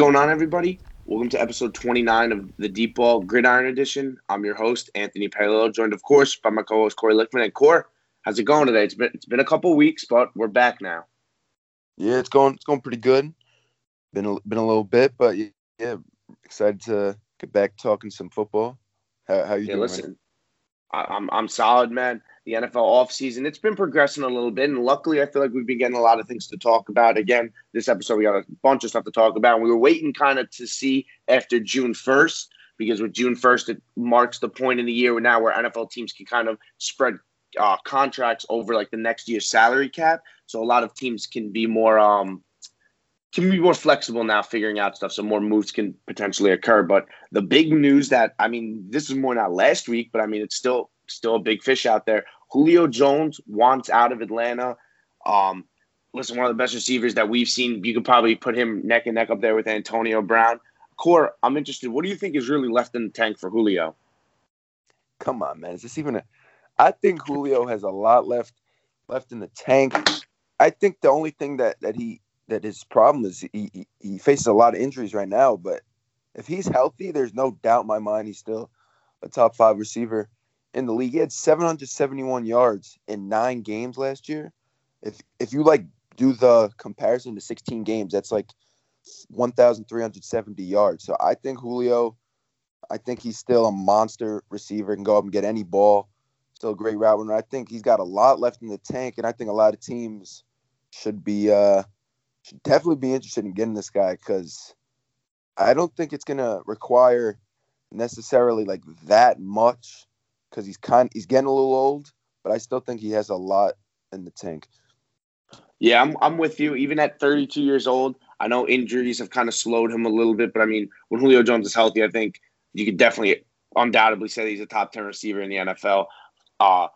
What's going on, everybody? Welcome to episode 29 of the Deep Ball Gridiron Edition. I'm your host, Anthony Paolo, joined, of course, by my co-host Corey Lickman. And Core, how's it going today? It's been it's been a couple weeks, but we're back now. Yeah, it's going it's going pretty good. Been a, been a little bit, but yeah, excited to get back talking some football. How, how you yeah, doing? listen, I, I'm I'm solid, man. The NFL offseason, it's been progressing a little bit, and luckily, I feel like we've been getting a lot of things to talk about. Again, this episode we got a bunch of stuff to talk about. And we were waiting kind of to see after June 1st because with June 1st, it marks the point in the year now where NFL teams can kind of spread uh, contracts over like the next year's salary cap. So a lot of teams can be more um, can be more flexible now figuring out stuff so more moves can potentially occur but the big news that i mean this is more not last week but i mean it's still still a big fish out there julio jones wants out of atlanta um listen one of the best receivers that we've seen you could probably put him neck and neck up there with antonio brown core i'm interested what do you think is really left in the tank for julio Come on, man. Is this even a I think Julio has a lot left left in the tank. I think the only thing that that he that his problem is he, he, he faces a lot of injuries right now, but if he's healthy, there's no doubt in my mind he's still a top five receiver in the league. He had 771 yards in nine games last year. If if you like do the comparison to 16 games, that's like 1,370 yards. So I think Julio, I think he's still a monster receiver. Can go up and get any ball. Still a great route runner. I think he's got a lot left in the tank, and I think a lot of teams should be uh should definitely be interested in getting this guy because I don't think it's gonna require necessarily like that much because he's kind he's getting a little old, but I still think he has a lot in the tank. Yeah, I'm, I'm with you. Even at 32 years old, I know injuries have kind of slowed him a little bit, but I mean, when Julio Jones is healthy, I think you could definitely, undoubtedly say he's a top 10 receiver in the NFL. Uh,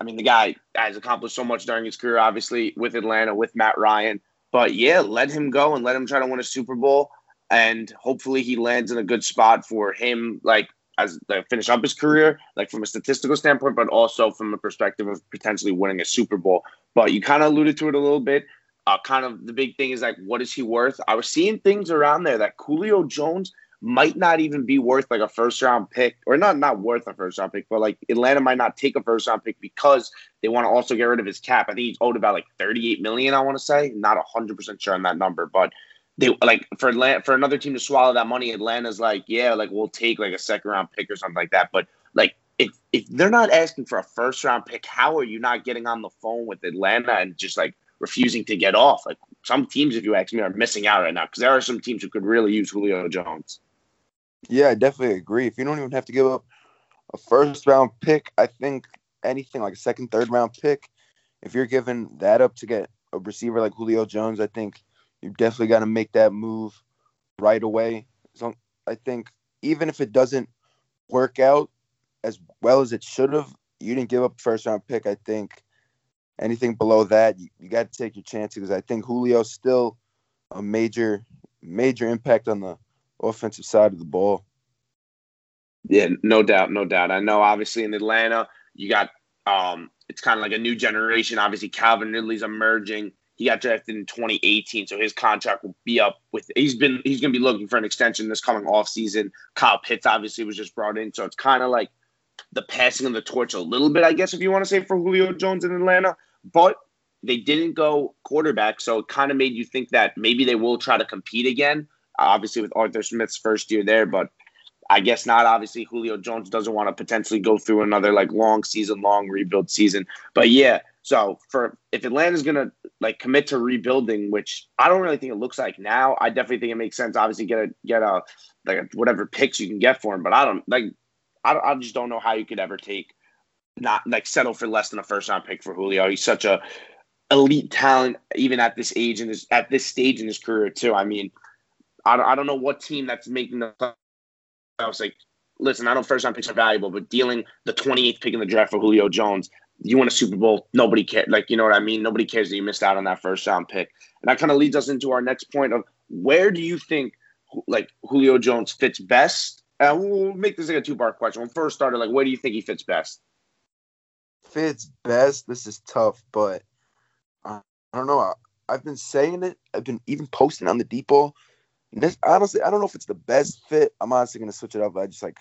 I mean, the guy has accomplished so much during his career, obviously, with Atlanta, with Matt Ryan. But yeah, let him go and let him try to win a Super Bowl. And hopefully he lands in a good spot for him, like as like, finish up his career, like from a statistical standpoint, but also from a perspective of potentially winning a Super Bowl. But you kind of alluded to it a little bit. Uh, kind of the big thing is like, what is he worth? I was seeing things around there that Julio Jones might not even be worth like a first round pick, or not not worth a first round pick, but like Atlanta might not take a first round pick because they want to also get rid of his cap. I think he's owed about like 38 million, I want to say. Not 100% sure on that number, but they like for Atlanta, for another team to swallow that money, Atlanta's like, yeah, like we'll take like a second round pick or something like that. But like if if they're not asking for a first round pick, how are you not getting on the phone with Atlanta and just like refusing to get off? Like some teams, if you ask me, are missing out right now because there are some teams who could really use Julio Jones. Yeah, I definitely agree. If you don't even have to give up a first round pick, I think anything like a second, third round pick, if you're giving that up to get a receiver like Julio Jones, I think you definitely got to make that move right away. So I think even if it doesn't work out as well as it should have, you didn't give up first round pick. I think anything below that, you, you got to take your chances because I think Julio's still a major, major impact on the offensive side of the ball. Yeah, no doubt, no doubt. I know obviously in Atlanta, you got um it's kind of like a new generation. Obviously, Calvin Ridley's emerging. He got drafted in 2018, so his contract will be up with he's been he's gonna be looking for an extension this coming off season. Kyle Pitts obviously was just brought in, so it's kind of like the passing of the torch a little bit, I guess, if you want to say for Julio Jones in Atlanta. But they didn't go quarterback, so it kind of made you think that maybe they will try to compete again. Obviously, with Arthur Smith's first year there, but I guess not. Obviously, Julio Jones doesn't want to potentially go through another like long season, long rebuild season. But yeah, so for if Atlanta's gonna like commit to rebuilding, which I don't really think it looks like now, I definitely think it makes sense. Obviously, get a get a like a, whatever picks you can get for him. But I don't like I, I just don't know how you could ever take not like settle for less than a first round pick for Julio. He's such a elite talent, even at this age and this at this stage in his career too. I mean, I don't, I don't know what team that's making the I was like, listen, I know first round picks are valuable, but dealing the 28th pick in the draft for Julio Jones, you win a Super Bowl, nobody cares. Like, you know what I mean? Nobody cares that you missed out on that first round pick. And that kind of leads us into our next point of where do you think like Julio Jones fits best? Uh, we'll make this like a two part question. When first started, like, where do you think he fits best? Fits best. This is tough, but I, don't know. I, I've been saying it. I've been even posting on the ball This honestly, I don't know if it's the best fit. I'm honestly gonna switch it up. I just like,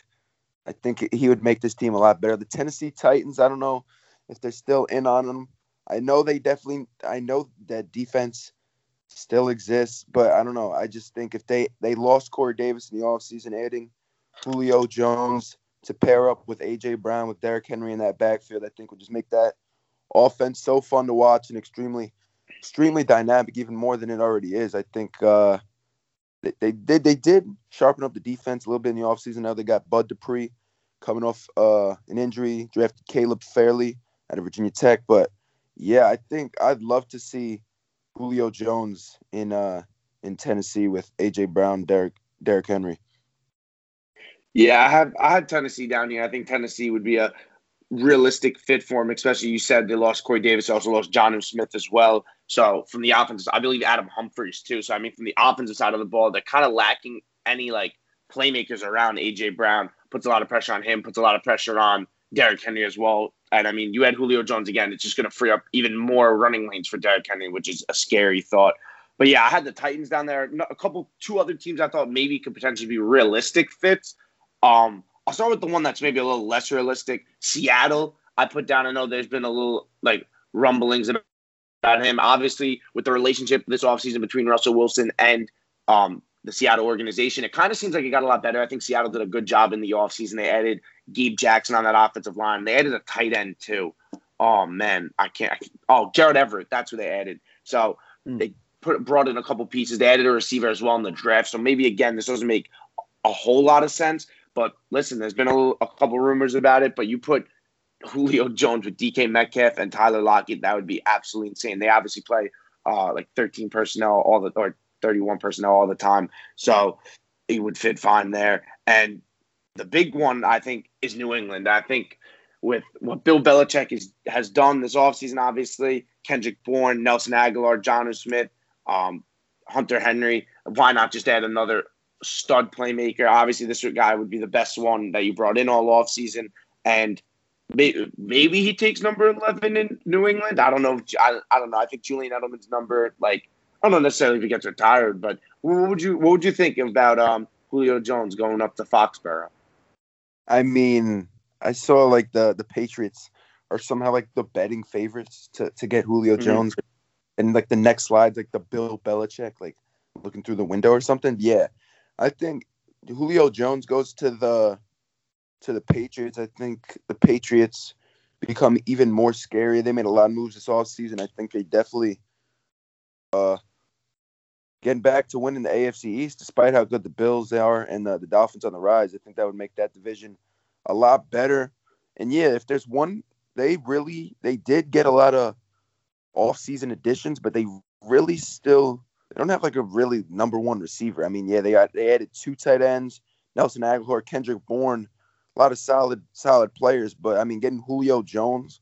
I think he would make this team a lot better. The Tennessee Titans, I don't know if they're still in on him. I know they definitely. I know that defense still exists, but I don't know. I just think if they they lost Corey Davis in the offseason, adding Julio Jones to pair up with AJ Brown with Derrick Henry in that backfield, I think would just make that offense so fun to watch and extremely extremely dynamic, even more than it already is. I think uh, they, they did they did sharpen up the defense a little bit in the offseason. Now they got Bud Dupree coming off uh, an injury, drafted Caleb Farley out of Virginia Tech. But yeah, I think I'd love to see Julio Jones in uh, in Tennessee with AJ Brown, Derrick Derrick Henry. Yeah, I have I had Tennessee down here. I think Tennessee would be a realistic fit for him, especially you said they lost Corey Davis, also lost Jonnu Smith as well. So from the offense, I believe Adam Humphries too. So I mean, from the offensive side of the ball, they're kind of lacking any like playmakers around AJ Brown. Puts a lot of pressure on him. Puts a lot of pressure on Derrick Henry as well. And I mean, you had Julio Jones again. It's just going to free up even more running lanes for Derrick Henry, which is a scary thought. But yeah, I had the Titans down there. A couple, two other teams I thought maybe could potentially be realistic fits. Um, I'll start with the one that's maybe a little less realistic. Seattle. I put down. I know there's been a little like rumblings about him. Obviously, with the relationship this offseason between Russell Wilson and um, the Seattle organization, it kind of seems like it got a lot better. I think Seattle did a good job in the offseason. They added Gabe Jackson on that offensive line. They added a tight end, too. Oh, man. I can't. I can't oh, Gerald Everett. That's what they added. So mm. they put brought in a couple pieces. They added a receiver as well in the draft. So maybe, again, this doesn't make a whole lot of sense. But listen, there's been a, a couple rumors about it. But you put – Julio Jones with DK Metcalf and Tyler Lockett, that would be absolutely insane. They obviously play uh, like 13 personnel all the or 31 personnel all the time, so he would fit fine there. And the big one I think is New England. I think with what Bill Belichick is, has done this offseason, obviously Kendrick Bourne, Nelson Agholor, John Smith, um, Hunter Henry. Why not just add another stud playmaker? Obviously, this guy would be the best one that you brought in all offseason. And maybe he takes number 11 in New England. I don't know. If, I, I don't know. I think Julian Edelman's number, like, I don't know necessarily if he gets retired, but what would you what would you think about um, Julio Jones going up to Foxborough? I mean, I saw like the the Patriots are somehow like the betting favorites to, to get Julio mm-hmm. Jones, and like the next slide, like the Bill Belichick like looking through the window or something. Yeah, I think Julio Jones goes to the to the Patriots, I think the Patriots become even more scary. They made a lot of moves this offseason. I think they definitely uh getting back to winning the AFC East, despite how good the Bills they are and the, the Dolphins on the rise. I think that would make that division a lot better. And yeah, if there's one, they really they did get a lot of off-season additions, but they really still they don't have like a really number one receiver. I mean, yeah, they got they added two tight ends, Nelson Agholor, Kendrick Bourne a lot of solid solid players, but I mean, getting Julio Jones,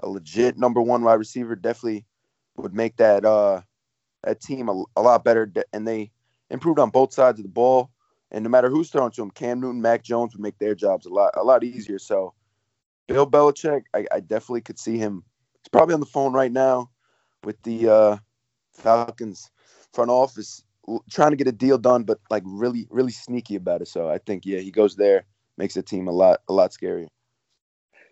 a legit number one wide receiver, definitely would make that uh that team a, a lot better. And they improved on both sides of the ball. And no matter who's throwing to them, Cam Newton, Mac Jones would make their jobs a lot a lot easier. So Bill Belichick, I, I definitely could see him. He's probably on the phone right now with the uh, Falcons front office trying to get a deal done, but like really, really sneaky about it. So I think yeah, he goes there makes the team a lot a lot scarier.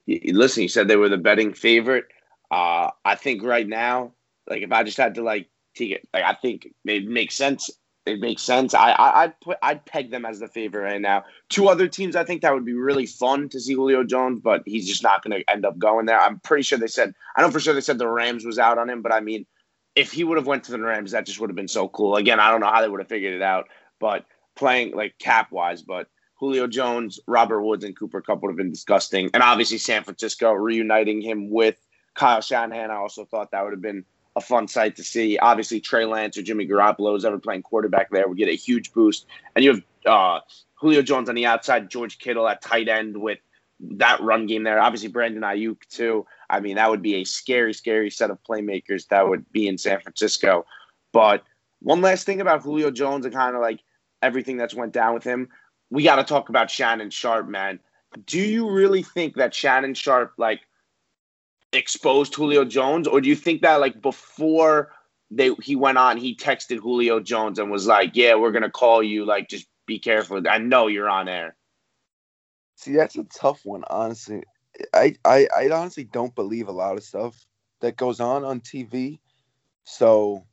Listen, you said they were the betting favorite. Uh, I think right now, like if I just had to like take it, like I think it makes sense. It makes sense. I, I would put I'd peg them as the favorite right now. Two other teams, I think that would be really fun to see Julio Jones, but he's just not going to end up going there. I'm pretty sure they said I know for sure they said the Rams was out on him, but I mean, if he would have went to the Rams, that just would have been so cool. Again, I don't know how they would have figured it out, but playing like cap wise, but Julio Jones, Robert Woods, and Cooper Kupp would have been disgusting. And obviously, San Francisco reuniting him with Kyle Shanahan. I also thought that would have been a fun sight to see. Obviously, Trey Lance or Jimmy Garoppolo is ever playing quarterback there would get a huge boost. And you have uh, Julio Jones on the outside, George Kittle at tight end with that run game there. Obviously, Brandon Aiyuk too. I mean, that would be a scary, scary set of playmakers that would be in San Francisco. But one last thing about Julio Jones and kind of like everything that's went down with him we got to talk about Shannon Sharpe, man. Do you really think that Shannon Sharpe, like exposed Julio Jones, or do you think that like before they he went on, he texted Julio Jones and was like, "Yeah, we're gonna call you. Like, just be careful. I know you're on air." See, that's a tough one, honestly. I, I, I honestly don't believe a lot of stuff that goes on on TV. So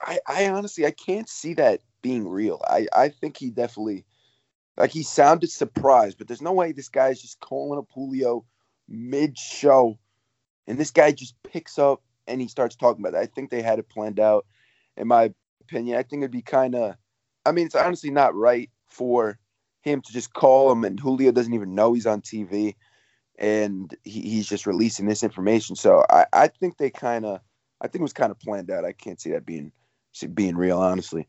I, I honestly I can't see that being real. I, I think he definitely like he sounded surprised, but there's no way this guy's just calling up Julio mid show and this guy just picks up and he starts talking about it. I think they had it planned out, in my opinion. I think it'd be kind of, I mean, it's honestly not right for him to just call him and Julio doesn't even know he's on TV and he, he's just releasing this information. So I, I think they kind of, I think it was kind of planned out. I can't see that being being real, honestly.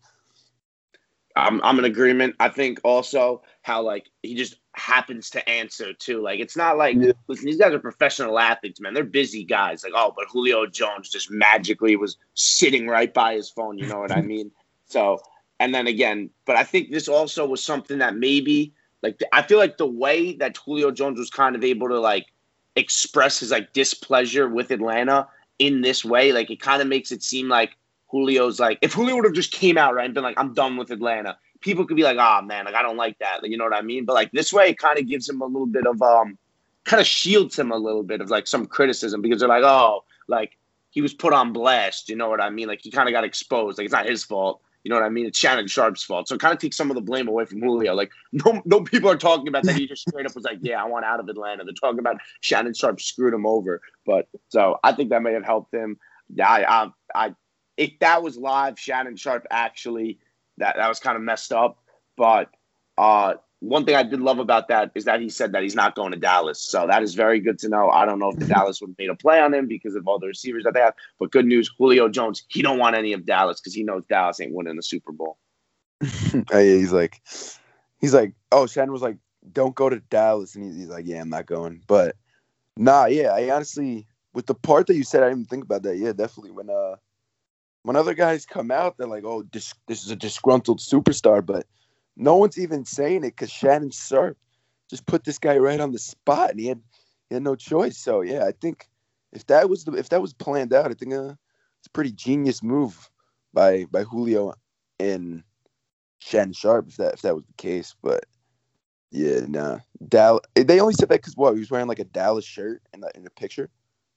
I'm I'm in agreement. I think also how like he just happens to answer too. Like it's not like yeah. listen, these guys are professional athletes, man. They're busy guys. Like oh, but Julio Jones just magically was sitting right by his phone. You know what I mean? So and then again, but I think this also was something that maybe like I feel like the way that Julio Jones was kind of able to like express his like displeasure with Atlanta in this way, like it kind of makes it seem like Julio's like if Julio would have just came out right and been like, I'm done with Atlanta, people could be like, oh man, like I don't like that. Like, you know what I mean? But like this way it kind of gives him a little bit of um kind of shields him a little bit of like some criticism because they're like, oh, like he was put on blast, you know what I mean? Like he kind of got exposed. Like it's not his fault. You know what I mean? It's Shannon Sharpe's fault. So it kind of takes some of the blame away from Julio. Like no no people are talking about that. He just straight up was like, Yeah, I want out of Atlanta. They're talking about Shannon Sharpe screwed him over. But so I think that may have helped him. Yeah, I I, I if that was live, Shannon Sharpe actually that that was kind of messed up. But uh, one thing I did love about that is that he said that he's not going to Dallas. So that is very good to know. I don't know if the Dallas would have made a play on him because of all the receivers that they have. But good news, Julio Jones, he don't want any of Dallas because he knows Dallas ain't winning the Super Bowl. he's like, he's like, oh, Shannon was like, don't go to Dallas, and he's like, yeah, I'm not going. But nah, yeah, I honestly, with the part that you said, I didn't think about that. Yeah, definitely. When uh, when other guys come out, they're like, "Oh, this this is a disgruntled superstar," but no one's even saying it because Shannon Sharpe just put this guy right on the spot, and he had he had no choice. So yeah, I think if that was the if that was planned out, I think uh, it's a pretty genius move by by Julio and Shannon Sharpe if that if that was the case. But yeah, nah, Dallas. They only said that because what he was wearing like a Dallas shirt in the in the picture.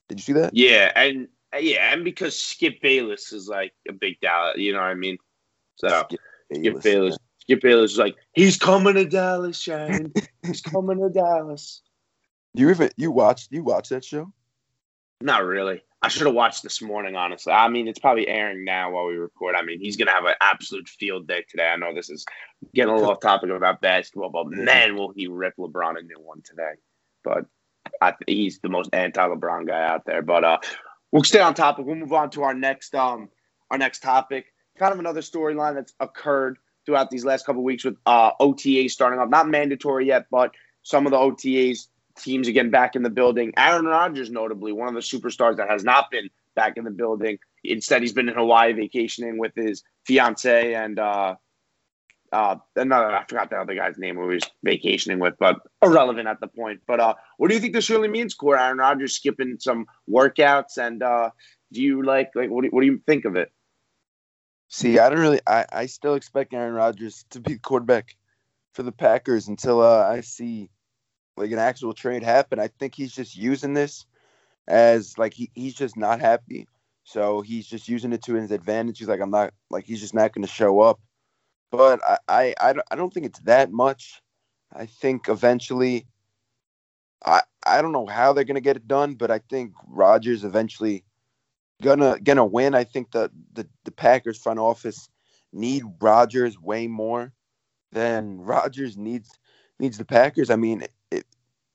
Did you see that? Yeah, and yeah, and because Skip Bayless is like a big Dallas, you know what I mean? So Skip Bayless, Skip Bayless, Skip Bayless is like, he's coming to Dallas, Shane. he's coming to Dallas. You even you watched you watched that show? Not really. I should have watched this morning, honestly. I mean, it's probably airing now while we record. I mean, he's gonna have an absolute field day today. I know this is getting a little off topic about basketball, but man, will he rip LeBron a new one today? But I, he's the most anti-LeBron guy out there. But uh, we'll stay on topic. We'll move on to our next um our next topic. Kind of another storyline that's occurred throughout these last couple weeks with uh, OTAs starting up. Not mandatory yet, but some of the OTAs teams again back in the building. Aaron Rodgers, notably, one of the superstars that has not been back in the building. Instead, he's been in Hawaii vacationing with his fiance and uh, uh, another, I forgot the other guy's name who he was vacationing with, but irrelevant at the point. But uh, what do you think this really means, Core? Aaron Rodgers skipping some workouts, and uh, do you like like what do, what do you think of it? See, I don't really. I, I still expect Aaron Rodgers to be the quarterback for the Packers until uh, I see like an actual trade happen. I think he's just using this as like he, he's just not happy, so he's just using it to his advantage. He's like, I'm not like he's just not going to show up but I, I, I, don't, think it's that much. I think eventually, I, I don't know how they're gonna get it done, but I think Rodgers eventually gonna gonna win. I think the the, the Packers front office need Rodgers way more than Rodgers needs needs the Packers. I mean, it,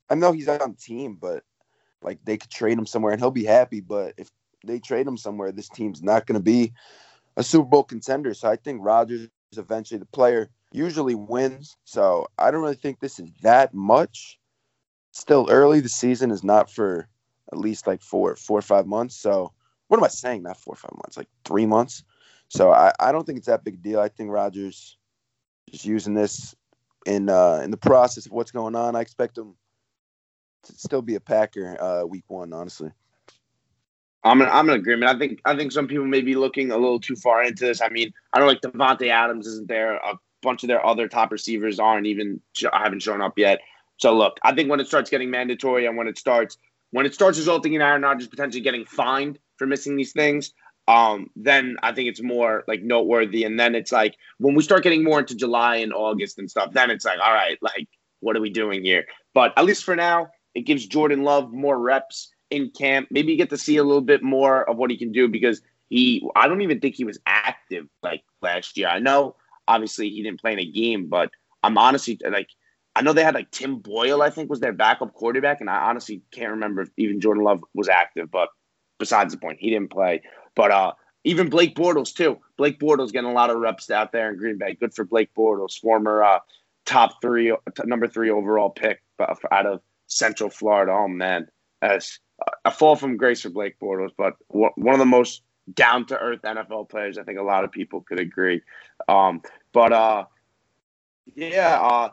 I know he's on team, but like they could trade him somewhere and he'll be happy. But if they trade him somewhere, this team's not to be a Super Bowl contender. So I think Rodgers eventually the player usually wins. So I don't really think this is that much. Still early. The season is not for at least like four, four or five months. So what am I saying? Not four or five months, like three months. So I, I don't think it's that big a deal. I think Rodgers is using this in uh, in the process of what's going on. I expect him to still be a Packer uh, week one, honestly. I'm in, I'm in agreement. I think I think some people may be looking a little too far into this. I mean, I don't like Davante Adams isn't there. A bunch of their other top receivers aren't even haven't shown up yet. So look, I think when it starts getting mandatory and when it starts when it starts resulting in Aaron Rodgers potentially getting fined for missing these things, um, then I think it's more like noteworthy. And then it's like when we start getting more into July and August and stuff, then it's like, all right, like what are we doing here? But at least for now, it gives Jordan Love more reps in camp. Maybe you get to see a little bit more of what he can do because he I don't even think he was active like last year. I know obviously he didn't play in a game, but I'm honestly like I know they had like Tim Boyle, I think, was their backup quarterback, and I honestly can't remember if even Jordan Love was active. But besides the point, he didn't play. But uh, even Blake Bortles too. Blake Bortles getting a lot of reps out there in Green Bay. Good for Blake Bortles, former uh, top three, number three overall pick out of Central Florida. Oh man, as a fall from grace for Blake Bortles, but one of the most down to earth NFL players. I think a lot of people could agree. Um, but uh, yeah, uh,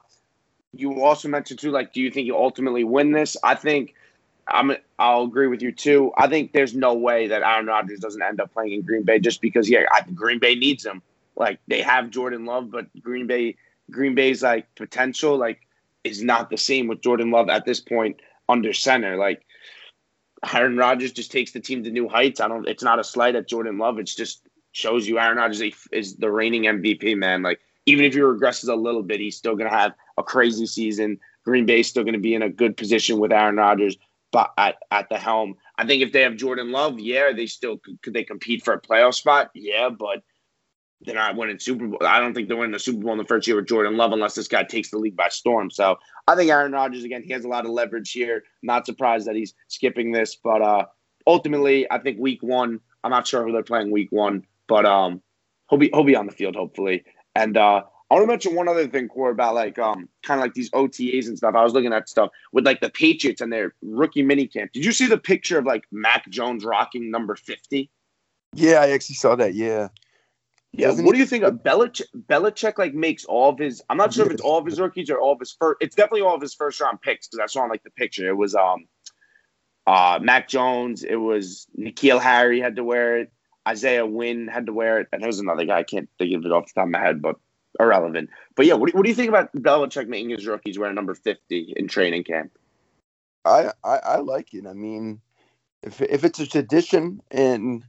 you also mentioned too, like, do you think you ultimately win this? I think I'm. I'll agree with you too. I think there's no way that Aaron Rodgers doesn't end up playing in Green Bay just because yeah, I, Green Bay needs him. Like they have Jordan Love, but Green Bay, Green Bay's like potential like is not the same with Jordan Love at this point under center. Like Aaron Rodgers just takes the team to new heights. I don't. It's not a slight at Jordan Love. It's just shows you Aaron Rodgers is the reigning MVP man. Like even if he regresses a little bit, he's still going to have a crazy season. Green Bay's still going to be in a good position with Aaron Rodgers, but at, at the helm. I think if they have Jordan Love, yeah, they still could they compete for a playoff spot? Yeah, but they're not winning Super Bowl. I don't think they're winning the Super Bowl in the first year with Jordan Love unless this guy takes the league by storm. So I think Aaron Rodgers again, he has a lot of leverage here. Not surprised that he's skipping this, but uh ultimately, I think week one. I'm not sure who they're playing week one, but um, he'll be he'll be on the field hopefully. And uh, I want to mention one other thing, Core, about like um kind of like these OTAs and stuff. I was looking at stuff with like the Patriots and their rookie minicamp. Did you see the picture of like Mac Jones rocking number fifty? Yeah, I actually saw that. Yeah. Yeah. Doesn't what he, do you think of Belichick? Belichick like makes all of his. I'm not sure if it's all of his rookies or all of his first. It's definitely all of his first round picks because I saw on like the picture. It was um, uh, Mac Jones. It was N'Keal Harry had to wear it. Isaiah Wynn had to wear it, and there's another guy I can't think of it off the top of my head, but irrelevant. But yeah, what do, what do you think about Belichick making his rookies wear number 50 in training camp? I, I, I like it. I mean, if if it's a tradition and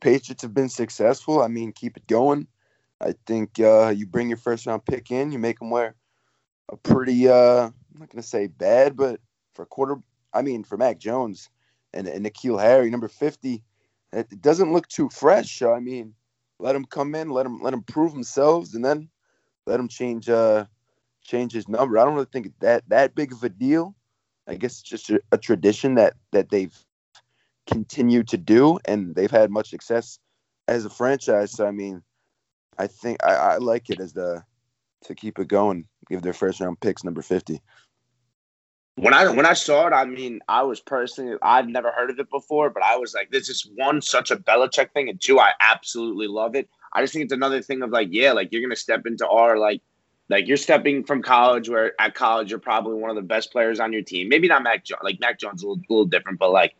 the Patriots have been successful, I mean, keep it going. I think uh, you bring your first round pick in, you make them wear a pretty, uh, I'm not going to say bad, but for quarter, I mean, for Mac Jones and, and N'Keal Harry, number 50, it doesn't look too fresh. I mean, let them come in, let them let them prove themselves, and then let him change uh change his number. I don't really think that that big of a deal. I guess it's just a, a tradition that that they've continued to do, and they've had much success as a franchise. So I mean, I think I, I like it as the to keep it going. Give their first round picks number fifty. When I when I saw it, I mean, I was personally I've never heard of it before, but I was like, this is one such a Belichick thing, and two, I absolutely love it. I just think it's another thing of like, yeah, like you're gonna step into our like like you're stepping from college where at college you're probably one of the best players on your team. Maybe not Mac Jones, like Mac Jones a little, a little different, but like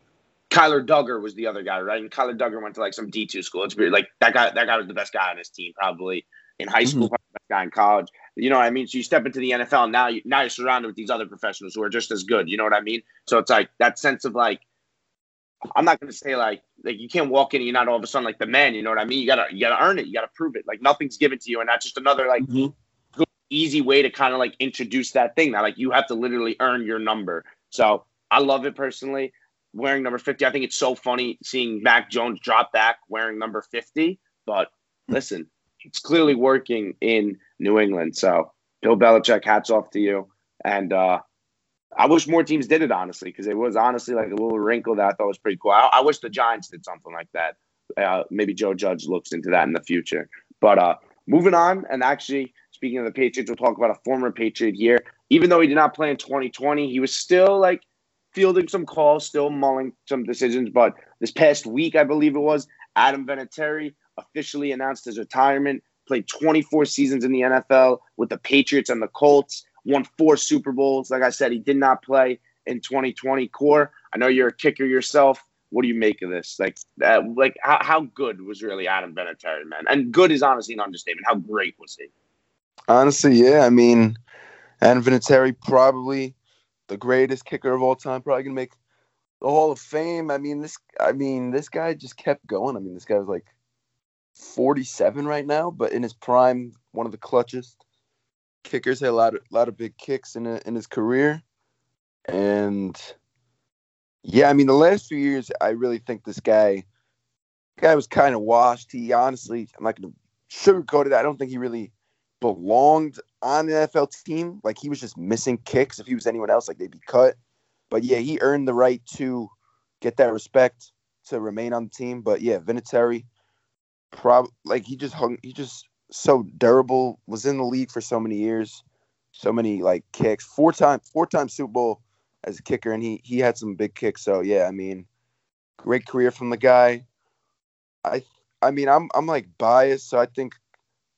Kyler Dugger was the other guy, right? And Kyler Dugger went to like some D two school. It's weird. Like that guy, that guy was the best guy on his team, probably in high school, mm-hmm. best guy in college. You know what I mean? So you step into the NFL and now you now you're surrounded with these other professionals who are just as good. You know what I mean? So it's like that sense of like I'm not gonna say like like you can't walk in and you're not all of a sudden like the man. You know what I mean? You gotta you gotta earn it. You gotta prove it. Like nothing's given to you, and that's just another like mm-hmm. good, easy way to kind of like introduce that thing. That like you have to literally earn your number. So I love it personally. Wearing number 50, I think it's so funny seeing Mac Jones drop back wearing number 50. But listen, it's clearly working in New England. So Bill Belichick, hats off to you. And uh, I wish more teams did it honestly, because it was honestly like a little wrinkle that I thought was pretty cool. I, I wish the Giants did something like that. Uh, maybe Joe Judge looks into that in the future. But uh, moving on, and actually speaking of the Patriots, we'll talk about a former Patriot here. Even though he did not play in 2020, he was still like fielding some calls, still mulling some decisions. But this past week, I believe it was, Adam Vinatieri officially announced his retirement. Played 24 seasons in the NFL with the Patriots and the Colts won four Super Bowls. Like I said, he did not play in 2020 core. I know you're a kicker yourself. what do you make of this? Like, like how, how good was really Adam Vinatieri, man? And good is honestly an understatement. How great was he? Honestly, yeah. I mean, Adam Vinatieri probably the greatest kicker of all time. Probably gonna make the Hall of Fame. I mean, this. I mean, this guy just kept going. I mean, this guy was like 47 right now, but in his prime, one of the clutchest kickers. Had a lot of lot of big kicks in a, in his career, and yeah, I mean, the last few years, I really think this guy, guy was kind of washed. He honestly, I'm not to sugarcoat it. I don't think he really belonged on the NFL team. Like he was just missing kicks. If he was anyone else, like they'd be cut. But yeah, he earned the right to get that respect to remain on the team. But yeah, Vinatieri, prob like he just hung. He just so durable. Was in the league for so many years, so many like kicks. Four time, four time Super Bowl as a kicker, and he he had some big kicks. So yeah, I mean, great career from the guy. I I mean, I'm I'm like biased, so I think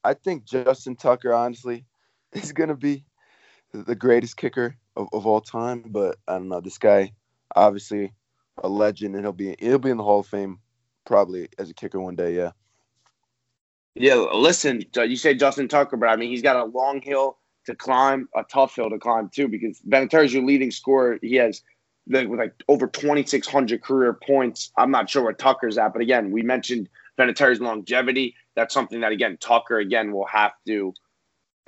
I think Justin Tucker honestly is gonna be the greatest kicker of, of all time. But I don't know, this guy obviously a legend, and he'll be he'll be in the Hall of Fame probably as a kicker one day. Yeah. Yeah, listen, you say Justin Tucker, but I mean he's got a long hill to climb, a tough hill to climb too, because is your leading scorer. He has like, like over 2,600 career points. I'm not sure where Tucker's at, but again, we mentioned Vinatieri's longevity. That's something that again Tucker again will have to.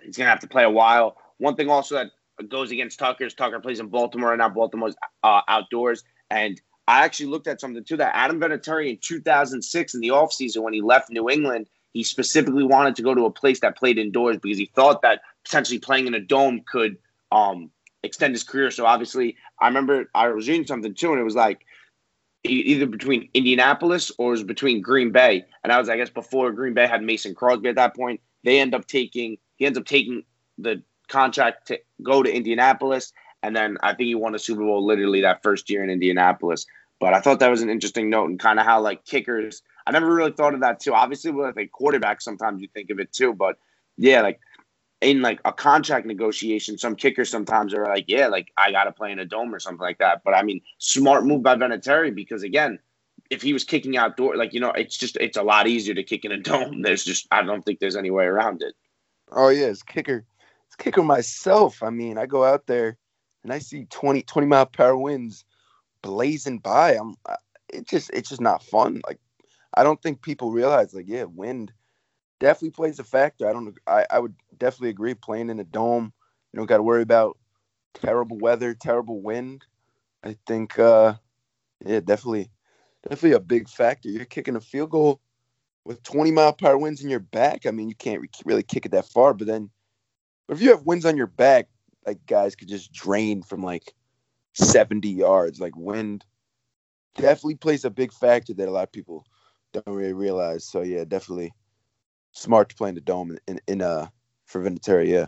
He's gonna have to play a while. One thing also that goes against Tucker is Tucker plays in Baltimore, and now Baltimore's uh, outdoors. And I actually looked at something too that Adam Vinatieri in 2006 in the offseason when he left New England he specifically wanted to go to a place that played indoors because he thought that potentially playing in a dome could um, extend his career. So obviously, I remember I was reading something too, and it was like either between Indianapolis or it was between Green Bay. And I was, I guess, before Green Bay had Mason Crosby at that point, they end up taking he ends up taking the contract to go to Indianapolis, and then I think he won a Super Bowl literally that first year in Indianapolis. But I thought that was an interesting note and kind of how like kickers I never really thought of that too. Obviously, with a quarterback, sometimes you think of it too. But yeah, like in like a contract negotiation, some kickers sometimes are like, yeah, like I got to play in a dome or something like that. But I mean, smart move by Vinatieri because again, if he was kicking outdoor, like you know, it's just it's a lot easier to kick in a dome. There's just I don't think there's any way around it. Oh yeah, it's kicker. It's kicker myself. I mean, I go out there and I see 20, 20 mile per hour winds blazing by. I'm it just it's just not fun. Like I don't think people realize like yeah, wind definitely plays a factor. I don't I, I would definitely agree playing in a dome, you don't got to worry about terrible weather, terrible wind. I think uh yeah, definitely definitely a big factor. You're kicking a field goal with 20 mile per hour winds in your back. I mean, you can't really kick it that far, but then but if you have winds on your back, like guys could just drain from like 70 yards. Like wind definitely plays a big factor that a lot of people don't really realize. So yeah, definitely smart to play in the dome in in uh for Vinatieri. Yeah.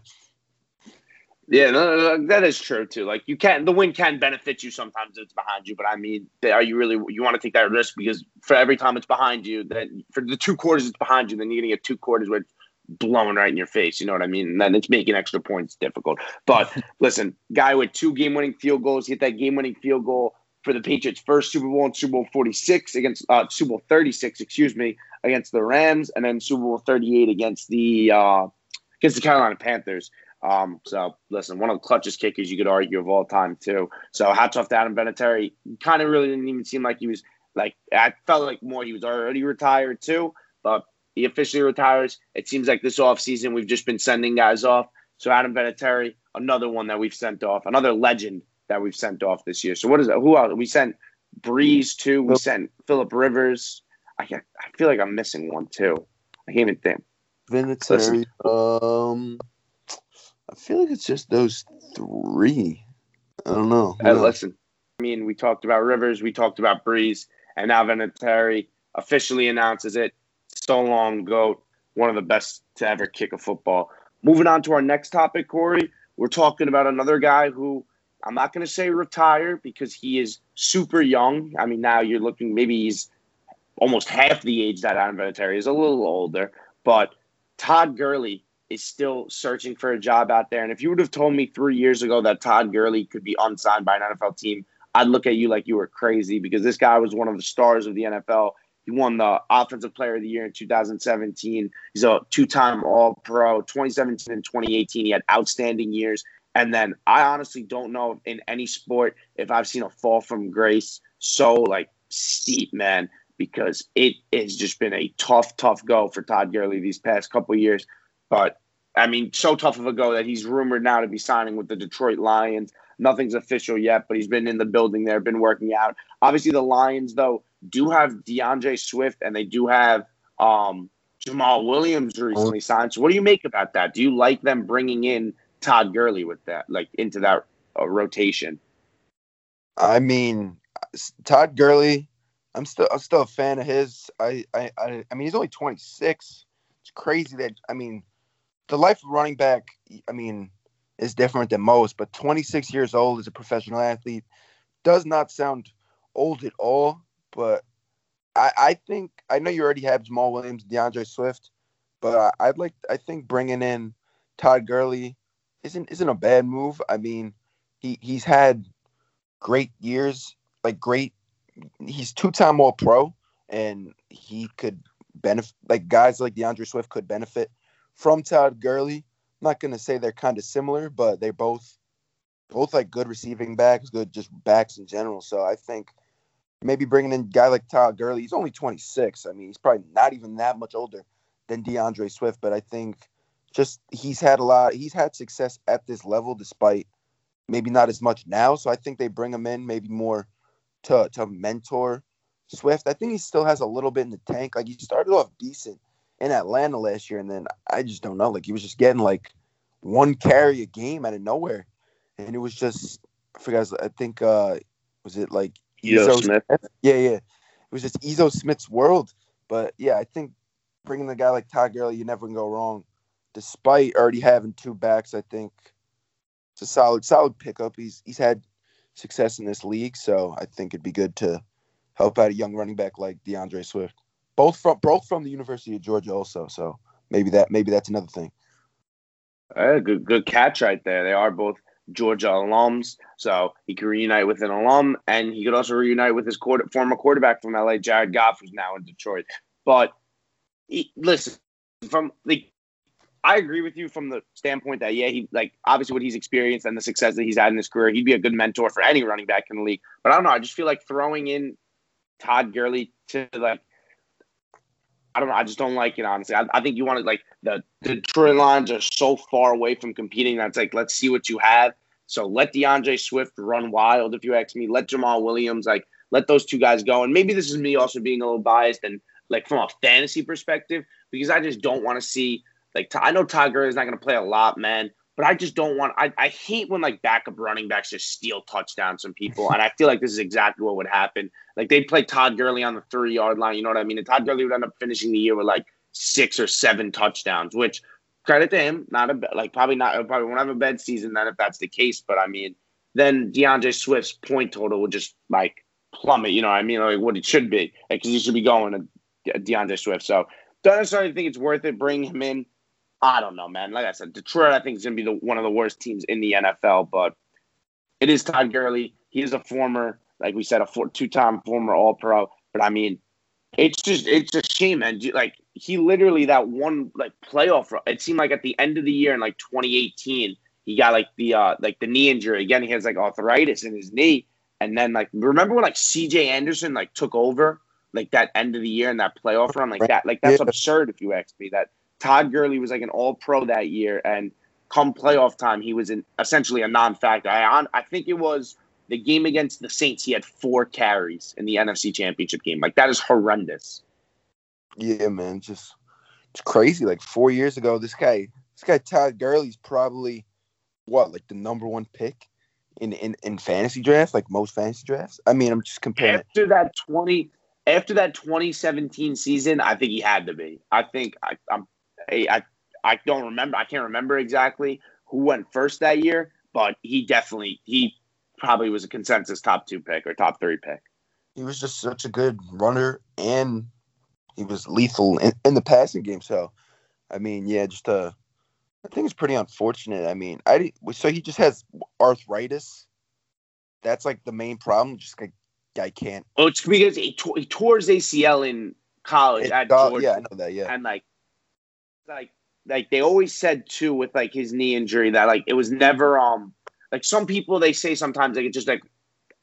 Yeah, no, no, that is true too. Like you can, the wind can benefit you sometimes if it's behind you, but I mean, are you really you want to take that risk because for every time it's behind you, then for the two quarters it's behind you, then you're gonna get two quarters where it's blowing right in your face. You know what I mean? And then it's making extra points difficult. But listen, guy with two game winning field goals, hit that game winning field goal for the Patriots' first Super Bowl in Super Bowl 46 against uh, Super Bowl 36, excuse me, against the Rams, and then Super Bowl 38 against the uh, against the Carolina Panthers. Um, so listen, one of the clutchest kickers you could argue of all time too. So hats off to Adam Vinatieri. Kind of really didn't even seem like he was like I felt like more he was already retired too, but he officially retires. It seems like this off season we've just been sending guys off. So Adam Vinatieri, another one that we've sent off, another legend that we've sent off this year. So what is it? Who else? We sent Brees too. We sent Philip Rivers. I I feel like I'm missing one too. I can't even think. Vinatieri. Um, I feel like it's just those three. I don't know. Hey, listen, I mean, we talked about Rivers, we talked about Brees, and now Vinatieri officially announces it. So long, goat, one of the best to ever kick a football. Moving on to our next topic, Corey. We're talking about another guy who I'm not going to say retire because he is super young. I mean, now you're looking, maybe he's almost half the age that Adam Vinatieri is, a little older. But Todd Gurley is still searching for a job out there. And if you would have told me three years ago that Todd Gurley could be unsigned by an NFL team, I'd look at you like you were crazy because this guy was one of the stars of the NFL. He won the Offensive Player of the Year in 2017. He's a two-time All-Pro. 2017 and 2018, he had outstanding years. And then I honestly don't know in any sport if I've seen a fall from grace so like steep, man, because it has just been a tough, tough go for Todd Gurley these past couple years. But I mean, so tough of a go that he's rumored now to be signing with the Detroit Lions. Nothing's official yet, but he's been in the building there, been working out. Obviously, the Lions, though, do have D'Andre Swift and they do have um, Jamaal Williams recently signed. So, what do you make about that? Do you like them bringing in Todd Gurley with that, like into that uh, rotation? I mean, Todd Gurley, I'm still I'm still a fan of his. I I I, I mean, he's only 26. It's crazy that I mean, the life of running back. I mean, is different than most, but 26 years old as a professional athlete does not sound old at all. But I, I think I know you already have Jamaal Williams, D'Andre Swift, but I, would like I think bringing in Todd Gurley isn't isn't a bad move. I mean, he he's had great years, like great. He's two time All Pro, and he could benefit like guys like D'Andre Swift could benefit from Todd Gurley. I'm not gonna say they're kind of similar, but they're both both like good receiving backs, good just backs in general. So I think maybe bringing in a guy like Todd Gurley. He's only 26. I mean, he's probably not even that much older than D'Andre Swift, but I think just he's had a lot. He's had success at this level, despite maybe not as much now. So I think they bring him in maybe more to to mentor Swift. I think he still has a little bit in the tank. Like he started off decent in Atlanta last year, and then I just don't know. Like he was just getting like one carry a game out of nowhere, and it was just I forgot. I think uh was it like Ito Smith? Yeah, yeah. It was just Ezo Smith's world. But yeah, I think bringing a guy like Todd Gurley, you never can go wrong. Despite already having two backs, I think it's a solid, solid pickup. He's he's had success in this league, so I think it'd be good to help out a young running back like D'Andre Swift. Both from both from the University of Georgia, also. So maybe that maybe that's another thing. Uh, good good catch right there. They are both Georgia alums, so he could reunite with an alum, and he could also reunite with his former quarterback from LA, Jared Goff, who's now in Detroit. But he, listen, from the I agree with you from the standpoint that yeah, he like obviously what he's experienced and the success that he's had in his career, he'd be a good mentor for any running back in the league. But I don't know, I just feel like throwing in Todd Gurley to like I don't know, I just don't like it honestly. I, I think you want to like the, the trend lines are so far away from competing that's like let's see what you have. So let D'Andre Swift run wild if you ask me. Let Jamaal Williams like let those two guys go. And maybe this is me also being a little biased and like from a fantasy perspective because I just don't want to see like I know Gurley is not going to play a lot, man, but I just don't want. I, I hate when like backup running backs just steal touchdowns from people, and I feel like this is exactly what would happen. Like they'd play Todd Gurley on the three yard line, you know what I mean? And Todd Gurley would end up finishing the year with like six or seven touchdowns, which credit to him, not a like probably not probably won't have a bad season then if that's the case. But I mean, then D'Andre Swift's point total would just like plummet. You know, what I mean, like what it should be, because like, he should be going to D'Andre Swift. So don't necessarily think it's worth it. Bring him in. I don't know, man. Like I said, Detroit, I think is going to be the, one of the worst teams in the NFL, but it is Todd Gurley. He is a former, like we said, a four, two-time former All-Pro. But I mean, it's just it's a shame, man. Like he literally that one like playoff. It seemed like at the end of the year in like 2018, he got like the uh like the knee injury again. He has like arthritis in his knee, and then like remember when like C.J. Anderson like took over like that end of the year in that playoff run like that like that's yeah. absurd if you ask me that Todd Gurley was like an All Pro that year, and come playoff time, he was in essentially a non-factor. I on, I think it was the game against the Saints. He had four carries in the NFC Championship game. Like that is horrendous. Yeah, man, just it's crazy. Like four years ago, this guy, this guy Todd Gurley's probably what like the number one pick in in in fantasy drafts, like most fantasy drafts. I mean, I'm just comparing. After that twenty, after that 2017 season, I think he had to be. I think I, I'm I, I don't remember. I can't remember exactly who went first that year, but he definitely he probably was a consensus top two pick or top three pick. He was just such a good runner, and he was lethal in, in the passing game. So, I mean, yeah, just uh, I think it's pretty unfortunate. I mean, I so he just has arthritis, that's like the main problem. Just like guy can't. Oh, it's because he, tore, he tore his ACL in college It- at oh, Georgia, yeah, I know that. Yeah, and like, like, like they always said too with like his knee injury that like it was never um like some people they say sometimes like it's just like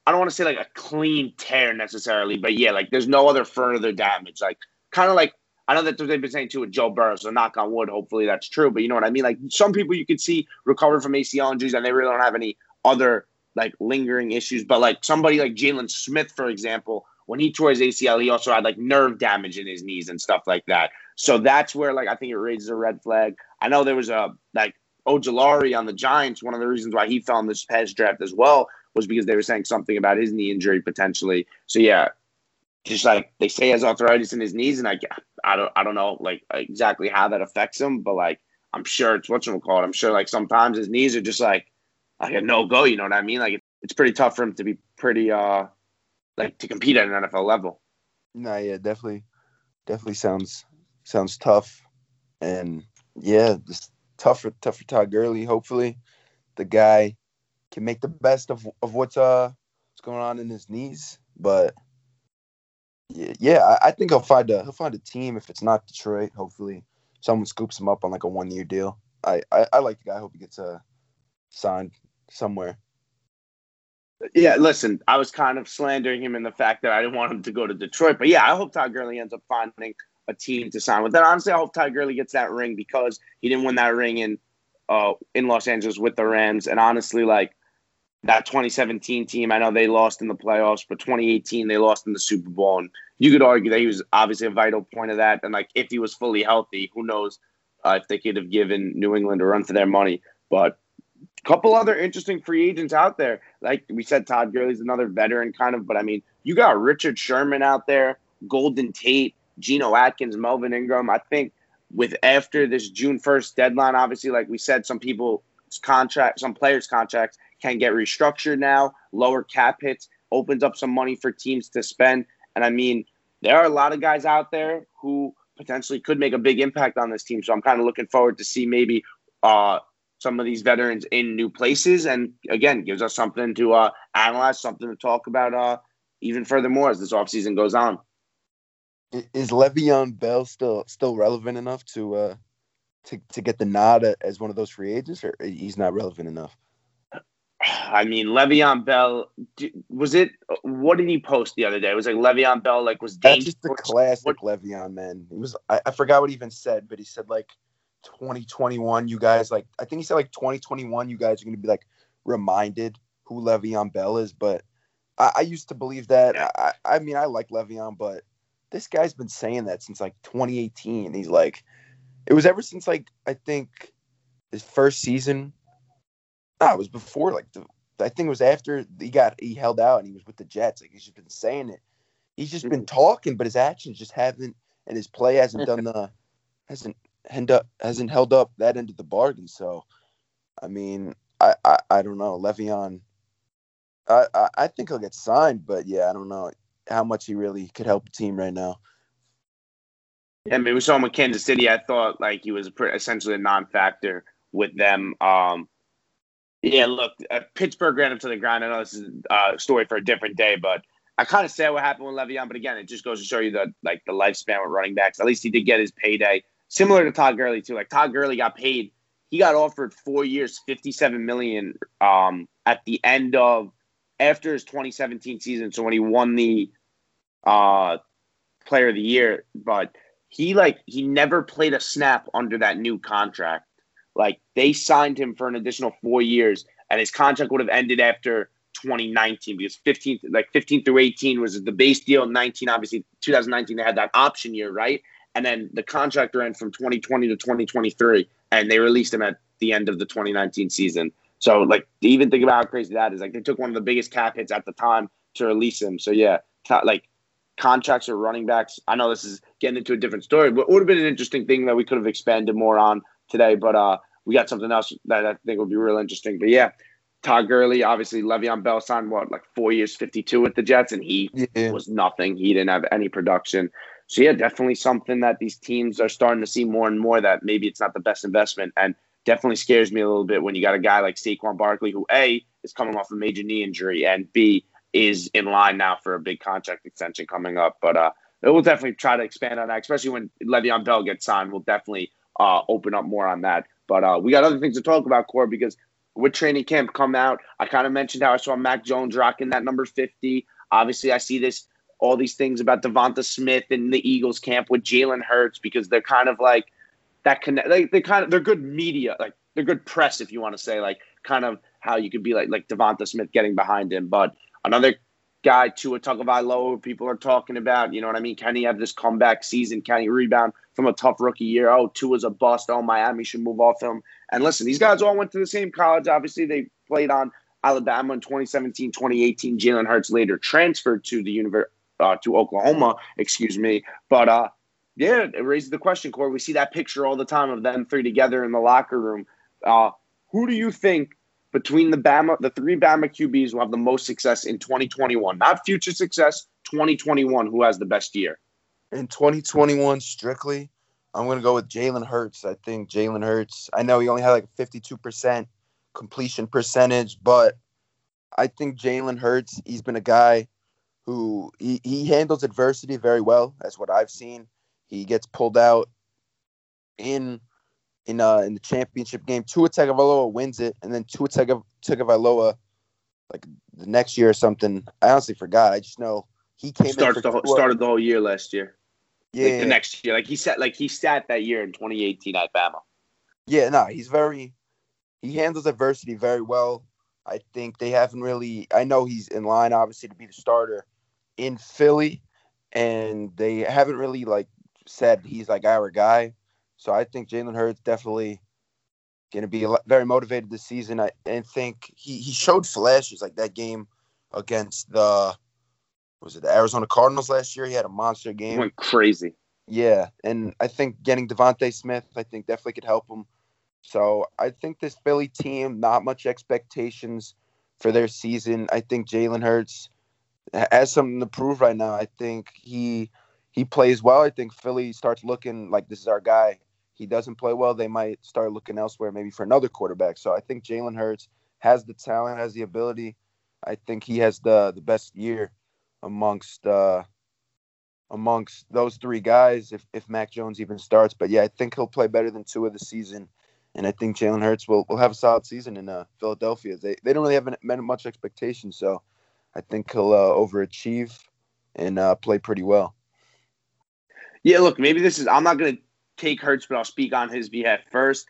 I don't want to say like a clean tear necessarily, but yeah, like there's no other further damage. Like kind of like I know that they've been saying too with Joe Burrow, so knock on wood, hopefully that's true. But you know what I mean? Like some people you could see recover from ACL injuries and they really don't have any other like lingering issues. But like somebody like Jaylon Smith, for example, when he tore his ACL, he also had like nerve damage in his knees and stuff like that. So that's where like I think it raises a red flag. I know there was a like Ojulari on the Giants. One of the reasons why he fell in this past draft as well was because they were saying something about his knee injury potentially. So yeah, just like they say he has arthritis in his knees, and I I don't I don't know like exactly how that affects him, but like I'm sure it's what's it called. I'm sure like sometimes his knees are just like like a no go. You know what I mean? Like it's pretty tough for him to be pretty uh like to compete at an NFL level. no, yeah, definitely, definitely sounds sounds tough, and yeah, just tough for tough for Todd Gurley. Hopefully, the guy can make the best of of what's uh what's going on in his knees, but. Yeah, yeah, I, I think he'll find a he'll find a team if it's not Detroit. Hopefully, someone scoops him up on like a one year deal. I, I I like the guy. I hope he gets uh, signed somewhere. Yeah, listen, I was kind of slandering him in the fact that I didn't want him to go to Detroit, but yeah, I hope Todd Gurley ends up finding a team to sign with. And honestly, I hope Todd Gurley gets that ring because he didn't win that ring in uh in Los Angeles with the Rams. And honestly, like that 2017 team, I know they lost in the playoffs, but 2018 they lost in the Super Bowl, and you could argue that he was obviously a vital point of that. And like if he was fully healthy, who knows uh, if they could have given New England a run for their money, but couple other interesting free agents out there. Like we said, Todd Gurley's another veteran kind of, but I mean, you got Richard Sherman out there, Golden Tate, Geno Atkins, Melvin Ingram. I think with after this June 1st deadline, obviously, like we said, some people's contract, some players' contracts can get restructured now, lower cap hits, opens up some money for teams to spend. And I mean, there are a lot of guys out there who potentially could make a big impact on this team. So I'm kind of looking forward to see maybe uh, some of these veterans in new places, and again, gives us something to uh, analyze, something to talk about uh, even furthermore as this offseason goes on. Is Le'Veon Bell still still relevant enough to uh to to get the nod as one of those free agents, or he's not relevant enough? I mean, Le'Veon Bell was it? What did he post the other day? It was like Le'Veon Bell like was That's just the dangerous. classic Le'Veon man. He was I, I forgot what he even said, but he said like 2021, you guys like I think he said like 2021, you guys are gonna be like reminded who Le'Veon Bell is. But I, I used to believe that. Yeah. I, I mean, I like Le'Veon, but this guy's been saying that since like 2018. He's like, it was ever since like I think his first season. No, it was before like the. I think it was after he got he held out and he was with the Jets. Like he's just been saying it. He's just been mm-hmm. talking, but his actions just haven't, and his play hasn't mm-hmm. done the hasn't end up hasn't held up that end of the bargain. So, I mean, I I, I don't know Le'Veon. I, I I think he'll get signed, but yeah, I don't know how much he really could help a team right now. I mean, we saw him with Kansas City. I thought like he was essentially a non-factor with them. Um, yeah, look, uh, Pittsburgh ran him to the ground. I know this is a story for a different day, but I kind of said what happened with Le'Veon. But again, it just goes to show you the like the lifespan with running backs. At least he did get his payday, similar to Todd Gurley too. Like Todd Gurley got paid. He got offered four years, fifty-seven million um, at the end of after his 2017 season. So when he won the uh, Player of the Year, but he like he never played a snap under that new contract. Like they signed him for an additional four years, and his contract would have ended after 2019 because 15 like 15 through 18 was the base deal. 19 obviously 2019 they had that option year, right? And then the contract ran from 2020 to 2023, and they released him at the end of the 2019 season. So like even think about how crazy that is. Like they took one of the biggest cap hits at the time to release him. So yeah, like contracts or running backs. I know this is getting into a different story, but it would have been an interesting thing that we could have expanded more on today. But uh, we got something else that I think would be real interesting. But yeah, Todd Gurley, obviously Le'Veon Bell signed what like four years, fifty-two with the Jets, and he Yeah. was nothing. He didn't have any production. So yeah, definitely something that these teams are starting to see more and more that maybe it's not the best investment, and definitely scares me a little bit when you got a guy like Saquon Barkley, who A is coming off a major knee injury, and B is in line now for a big contract extension coming up. But uh, we'll definitely try to expand on that, especially when Le'Veon Bell gets signed. We'll definitely uh, open up more on that. But uh, we got other things to talk about, Core, because with training camp come out, I kind of mentioned how I saw Mac Jones rocking that number 50. Obviously, I see this all these things about DeVonta Smith and the Eagles camp with Jalen Hurts because they're kind of like that connect. Like they kind of they're good media, like they're good press if you want to say like kind of how you could be like like DeVonta Smith getting behind him. But another guy, Tua Tagovailoa, people are talking about. You know what I mean? Can he have this comeback season? Can he rebound from a tough rookie year? Oh, Tua's a bust. Oh, Miami should move off him. And listen, these guys all went to the same college. Obviously, they played on Alabama in 2017, 2018. Jalen Hurts later transferred to the university. Uh, to Oklahoma, excuse me. But uh, yeah, it raises the question, Corey. We see that picture all the time of them three together in the locker room. Uh, who do you think between the Bama, the three Bama QBs will have the most success in 2021? Not future success, 2021. Who has the best year? In 2021, strictly, I'm going to go with Jalen Hurts. I think Jalen Hurts. I know he only had like a 52% completion percentage, but I think Jalen Hurts. He's been a guy who he, he handles adversity very well. That's what I've seen. He gets pulled out in in uh in the championship game. Tua Tagovailoa wins it, and then Tua Tagovailoa, like the next year or something. I honestly forgot. I just know he came Starts the whole, started the whole year last year. Yeah, like the next year, like he sat like he sat that year in 2018 at Bama. Yeah, no, he's very he handles adversity very well. I think they haven't really. I know he's in line, obviously, to be the starter in Philly, and they haven't really like said he's like our guy. So I think Jalen Hurts definitely going to be very motivated this season. I and think he he showed flashes like that game against the was it the Arizona Cardinals last year? He had a monster game. Went crazy. Yeah, and I think getting DeVonta Smith, I think definitely could help him. So I think this Philly team, not much expectations for their season. I think Jalen Hurts has something to prove right now. I think he he plays well. I think Philly starts looking like this is our guy. He doesn't play well, they might start looking elsewhere, maybe for another quarterback. So I think Jalen Hurts has the talent, has the ability. I think he has the the best year amongst uh, amongst those three guys. If if Mac Jones even starts, but yeah, I think he'll play better than Tua of the season, and I think Jalen Hurts will will have a solid season in uh, Philadelphia. They they don't really have much expectation, so I think he'll uh, overachieve and uh, play pretty well. Yeah, look, maybe this is. I'm not going to take Hurts, but I'll speak on his behalf first.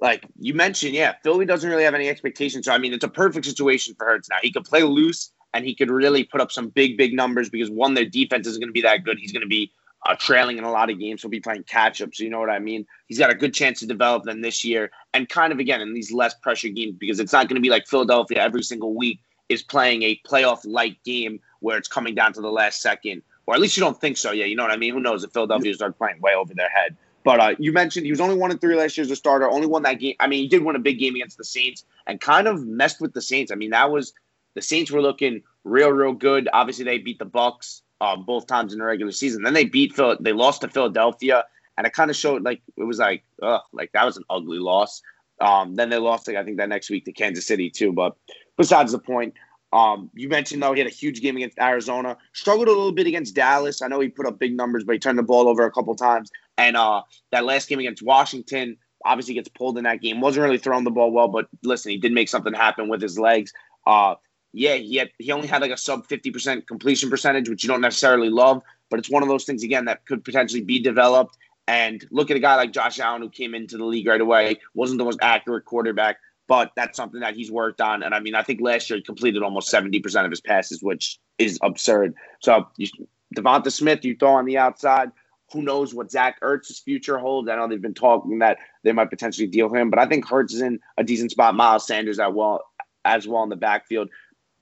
Like you mentioned, yeah, Philly doesn't really have any expectations. So I mean, it's a perfect situation for Hurts now. He could play loose and he could really put up some big, big numbers because one, their defense isn't going to be that good. He's going to be uh, trailing in a lot of games. He'll be playing catch up. So you know what I mean. He's got a good chance to develop them this year, and kind of again in these less pressure games because it's not going to be like Philadelphia every single week is playing a playoff like game where it's coming down to the last second, or at least you don't think so. Yeah, you know what I mean. Who knows if Philadelphia start playing way over their head? But uh, you mentioned he was only one in three last year as a starter. Only won that game. I mean, he did win a big game against the Saints and kind of messed with the Saints. I mean, that was the Saints were looking real, real good. Obviously, they beat the Bucs uh, both times in the regular season. Then they beat Phil. They lost to Philadelphia, and it kind of showed like it was like, ugh, like that was an ugly loss. Um, then they lost, like, I think, that next week to Kansas City too. But besides the point, um, you mentioned though he had a huge game against Arizona. Struggled a little bit against Dallas. I know he put up big numbers, but he turned the ball over a couple times. And uh, that last game against Washington, obviously gets pulled in that game. wasn't really throwing the ball well, but listen, he did make something happen with his legs. Uh, yeah, he had he only had like a sub fifty percent completion percentage, which you don't necessarily love, but it's one of those things again that could potentially be developed. And look at a guy like Josh Allen who came into the league right away, wasn't the most accurate quarterback, but that's something that he's worked on. And I mean, I think last year he completed almost 70% of his passes, which is absurd. So you, DeVonta Smith, you throw on the outside. Who knows what Zach Ertz's future holds? I know they've been talking that they might potentially deal him, but I think Hurts is in a decent spot. Miles Sanders as well as well in the backfield.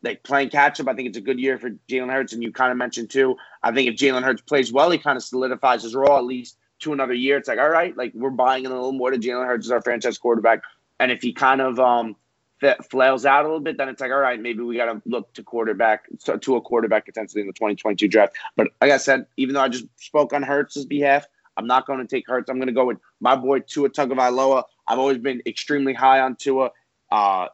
Like playing catch up, I think it's a good year for Jalen Hurts. And you kind of mentioned too, I think if Jalen Hurts plays well, he kind of solidifies his role at least to another year. It's like, all right, like we're buying in a little more to Jalen Hurts as our franchise quarterback. And if he kind of um, flails out a little bit, then it's like, all right, maybe we got to look to quarterback to a quarterback potentially in the 2022 draft. But like I said, even though I just spoke on Hurts's behalf, I'm not going to take Hurts. I'm going to go with my boy Tua Tagovailoa. I've always been extremely high on Tua. Uh,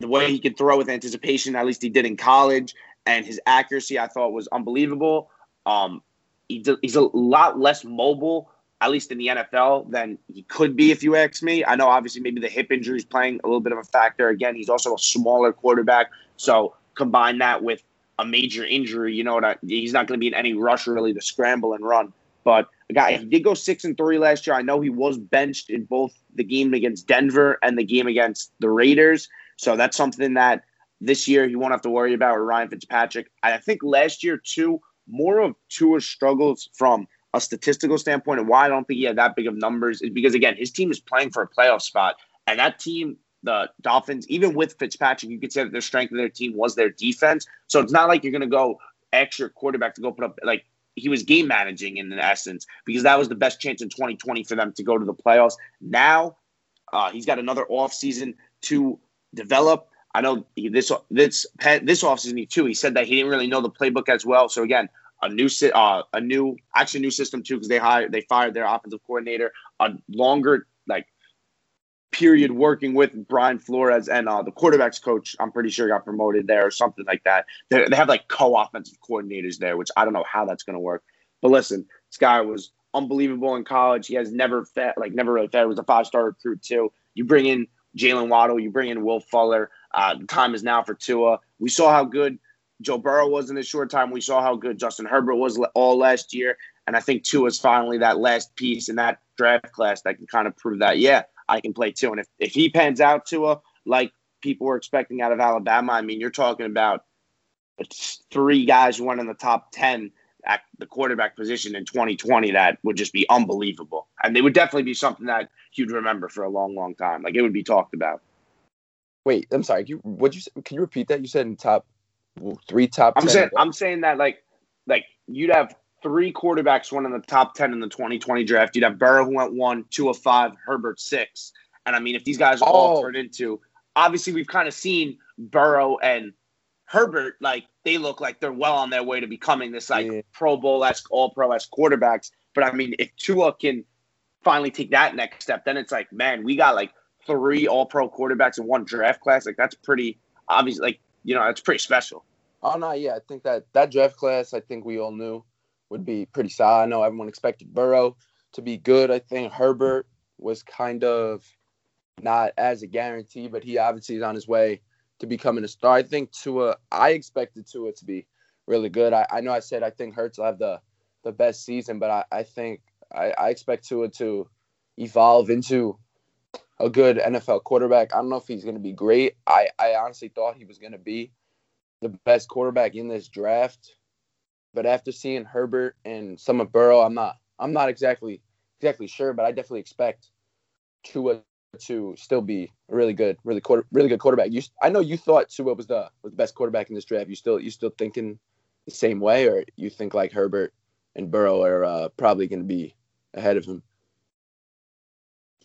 the way he could throw with anticipation, at least he did in college, and his accuracy, I thought was unbelievable. Um, he, he's a lot less mobile, at least in the NFL, than he could be if you ask me. I know obviously maybe the hip injury is playing a little bit of a factor. Again, he's also a smaller quarterback, so combine that with a major injury, you know he's not going to be in any rush really to scramble and run. But a guy, he did go six and three last year. I know he was benched in both the game against Denver and the game against the Raiders. So that's something that this year he won't have to worry about with Ryan Fitzpatrick. I think last year too, more of Tua's struggles from a statistical standpoint and why I don't think he had that big of numbers is because again his team is playing for a playoff spot and that team the Dolphins, even with Fitzpatrick, you could say that their strength of their team was their defense. So it's not like you're to go extra quarterback to go put up like he was game managing in the essence because that was the best chance in 2020 for them to go to the playoffs. Now uh, he's got another off season to develop. I know this this this offseason too. He said that he didn't really know the playbook as well. So again, a new uh, a new actually new system too because they hired they fired their offensive coordinator. A longer like period working with Brian Flores and uh, the quarterbacks coach. I'm pretty sure got promoted there or something like that. They, they have like co-offensive coordinators there, which I don't know how that's to work. But listen, this guy was unbelievable in college. He has never fed, like never really fed. Was a five-star recruit too. You bring in Jaylen Waddle, you bring in Will Fuller. Uh, the time is now for Tua. We saw how good Joe Burrow was in a short time. We saw how good Justin Herbert was all last year. And I think Tua is finally that last piece in that draft class that can kind of prove that, yeah, I can play too. And if, if he pans out to a like people were expecting out of Alabama, I mean, you're talking about three guys who went in the top 10 at the quarterback position in 2020 that would just be unbelievable. And they would definitely be something that you'd remember for a long, long time. Like it would be talked about. Wait, I'm sorry. You, what you can you repeat that? You said in top three top. I'm saying I'm saying that like like you'd have three quarterbacks went in the top 10 in the 2020 draft. You'd have Burrow who went one, Tua of five, Herbert six. And I mean, if these guys oh. all turn into, obviously, we've kind of seen Burrow and Herbert, like, they look like they're well on their way to becoming this, like, yeah. Pro Bowl esque, all pro esque quarterbacks. But I mean, if Tua can finally take that next step, then it's like, man, we got like three all pro quarterbacks in one draft class. Like, that's pretty obvious. Like, you know, it's pretty special. Oh, no, yeah. I think that that draft class, I think we all knew would be pretty solid. I know everyone expected Burrow to be good. I think Herbert was kind of not as a guarantee, but he obviously is on his way to becoming a star. I think Tua, I expected Tua to be really good. I, I know I said I think Hurts will have the, the best season, but I, I think I, I expect Tua to evolve into a good NFL quarterback. I don't know if he's going to be great. I, I honestly thought he was going to be the best quarterback in this draft. But after seeing Herbert and some of Burrow, I'm not I'm not exactly exactly sure, but I definitely expect Tua to still be a really good, really quarter, really good quarterback. You, I know you thought Tua was the was the best quarterback in this draft. You still you still thinking the same way, or you think like Herbert and Burrow are uh, probably going to be ahead of him?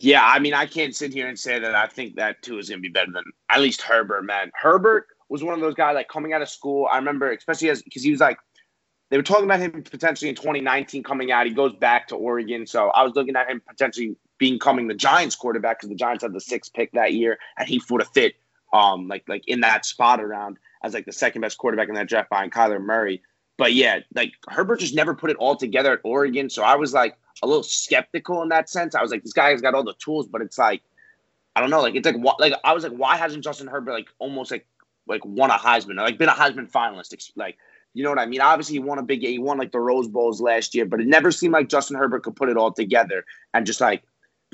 Yeah, I mean, I can't sit here and say that I think that Tua is going to be better than at least Herbert. Man, Herbert was one of those guys like coming out of school. I remember, especially as because he was like they were talking about him potentially in 2019 coming out. He goes back to Oregon. So I was looking at him potentially becoming the Giants quarterback because the Giants had the sixth pick that year, and he would have fit um like like in that spot around as like the second best quarterback in that draft behind Kyler Murray. But yeah, like Herbert just never put it all together at Oregon. So I was like a little skeptical in that sense. I was like, this guy has got all the tools, but it's like, I don't know. Like it's like what like I was like, why hasn't Justin Herbert like almost like like won a Heisman, like been a Heisman finalist? Like you know what I mean? Obviously, he won a big. He won like the Rose Bowls last year, but it never seemed like Justin Herbert could put it all together. And just like,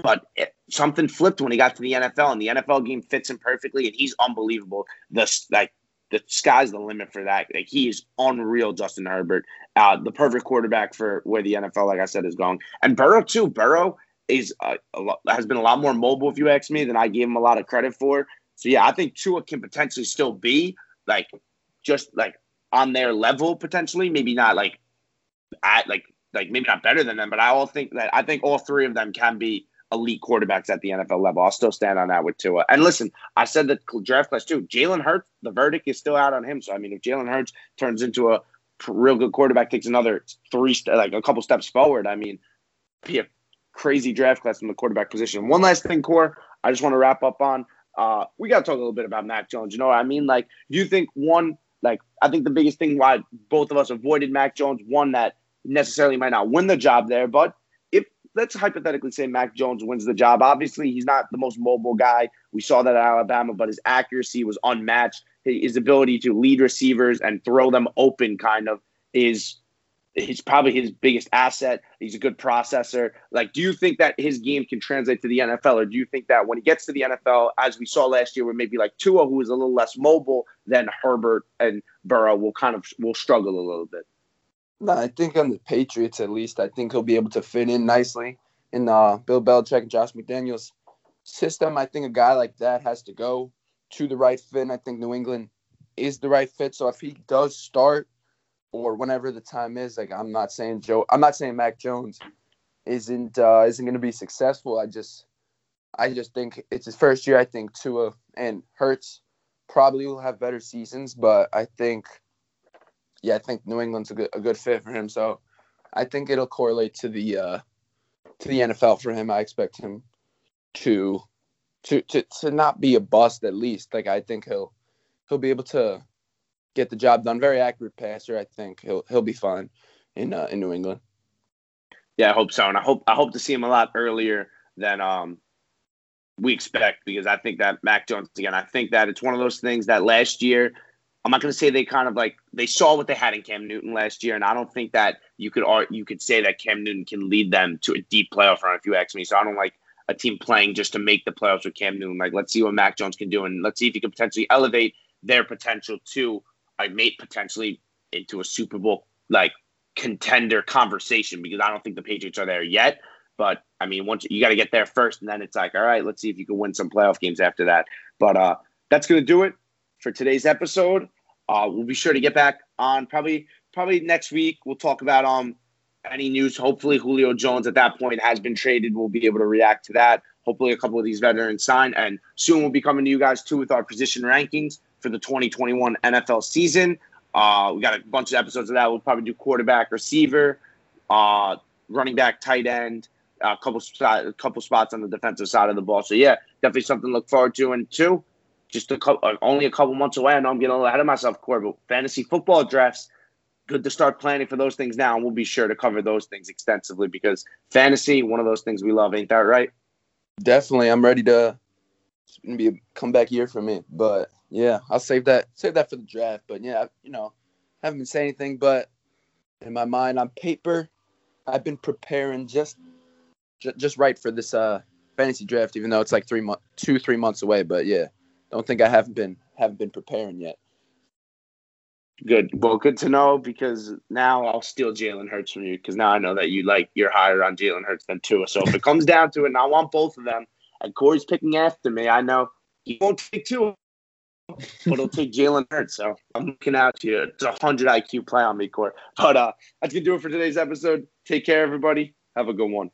but it, something flipped when he got to the NFL, and the NFL game fits him perfectly, and he's unbelievable. The like the sky's the limit for that. Like he is unreal, Justin Herbert. Uh, the perfect quarterback for where the NFL, like I said, is going. And Burrow too. Burrow is uh, has been a lot more mobile, if you ask me, than I gave him a lot of credit for. So yeah, I think Tua can potentially still be like just like on their level potentially. Maybe not like at like like maybe not better than them, but I all think that I think all three of them can be elite quarterbacks at the NFL level. I'll still stand on that with Tua. And listen, I said the draft class too. Jalen Hurts, the verdict is still out on him. So I mean, if Jalen Hurts turns into a real good quarterback, takes another three like a couple steps forward, I mean, be a crazy draft class from the quarterback position. One last thing, Core, I just want to wrap up on. Uh, we got to talk a little bit about Mac Jones. You know what I mean? Like, do you think one, like, I think the biggest thing why both of us avoided Mac Jones, one that necessarily might not win the job there, but let's hypothetically say Mac Jones wins the job, obviously he's not the most mobile guy. We saw that at Alabama, but his accuracy was unmatched. His ability to lead receivers and throw them open kind of is he's probably his biggest asset. He's a good processor. Like, do you think that his game can translate to the NFL, or do you think that when he gets to the NFL, as we saw last year, where maybe like Tua, who is a little less mobile than Herbert and Burrow, will kind of will struggle a little bit? No, I think on the Patriots at least, I think he'll be able to fit in nicely in uh, Bill Belichick and Josh McDaniels system. I think a guy like that has to go to the right fit. And I think New England is the right fit. So if he does start or whenever the time is. Like I'm not saying Joe, I'm not saying Mac Jones isn't uh, isn't going to be successful. I just I just think it's his first year. I think Tua and Hurts probably will have better seasons, but I think yeah, I think New England's a good a good fit for him. So I think it'll correlate to the uh, to the NFL for him. I expect him to to to to not be a bust at least. Like I think he'll he'll be able to get the job done. Very accurate passer. I think he'll he'll be fine in uh, in New England. Yeah, I hope so, and I hope I hope to see him a lot earlier than um we expect because I think that Mac Jones again. I think that it's one of those things that last year. I'm not going to say they kind of like they saw what they had in Cam Newton last year, and I don't think that you could you could say that Cam Newton can lead them to a deep playoff run if you ask me. So I don't like a team playing just to make the playoffs with Cam Newton. Like let's see what Mac Jones can do, and let's see if he can potentially elevate their potential to I made potentially into a Super Bowl like contender conversation because I don't think the Patriots are there yet. But I mean, once you got to get there first, and then it's like, all right, let's see if you can win some playoff games after that. But uh, that's gonna do it for today's episode. Uh, we'll be sure to get back on probably probably next week. We'll talk about um any news. Hopefully, Julio Jones at that point has been traded. We'll be able to react to that. Hopefully, a couple of these veterans sign, and soon we'll be coming to you guys too with our position rankings for the 2021 NFL season. Uh, we got a bunch of episodes of that. We'll probably do quarterback, receiver, uh, running back, tight end, a couple a couple spots on the defensive side of the ball. So yeah, definitely something to look forward to. And two, just a couple, uh, only a couple months away. I know I'm getting a little ahead of myself, Corey, but fantasy football drafts. Good to start planning for those things now, and we'll be sure to cover those things extensively because fantasy, one of those things we love, ain't that right? Definitely, I'm ready to. It's gonna be a comeback year for me, but yeah, I'll save that save that for the draft. But yeah, you know, haven't been saying anything, but in my mind, on paper, I've been preparing just just right for this uh fantasy draft, even though it's like three months, two three months away. But yeah, don't think I haven't been haven't been preparing yet. Good. Well, good to know because now I'll steal Jalen Hurts from you because now I know that you like you're higher on Jalen Hurts than Tua. So if it comes down to it, and I want both of them, and Corey's picking after me, I know he won't take Tua but he'll take Jalen Hurts. So I'm looking out to you. It's a hundred IQ play on me, Corey. But uh, that's gonna do it for today's episode. Take care, everybody. Have a good one.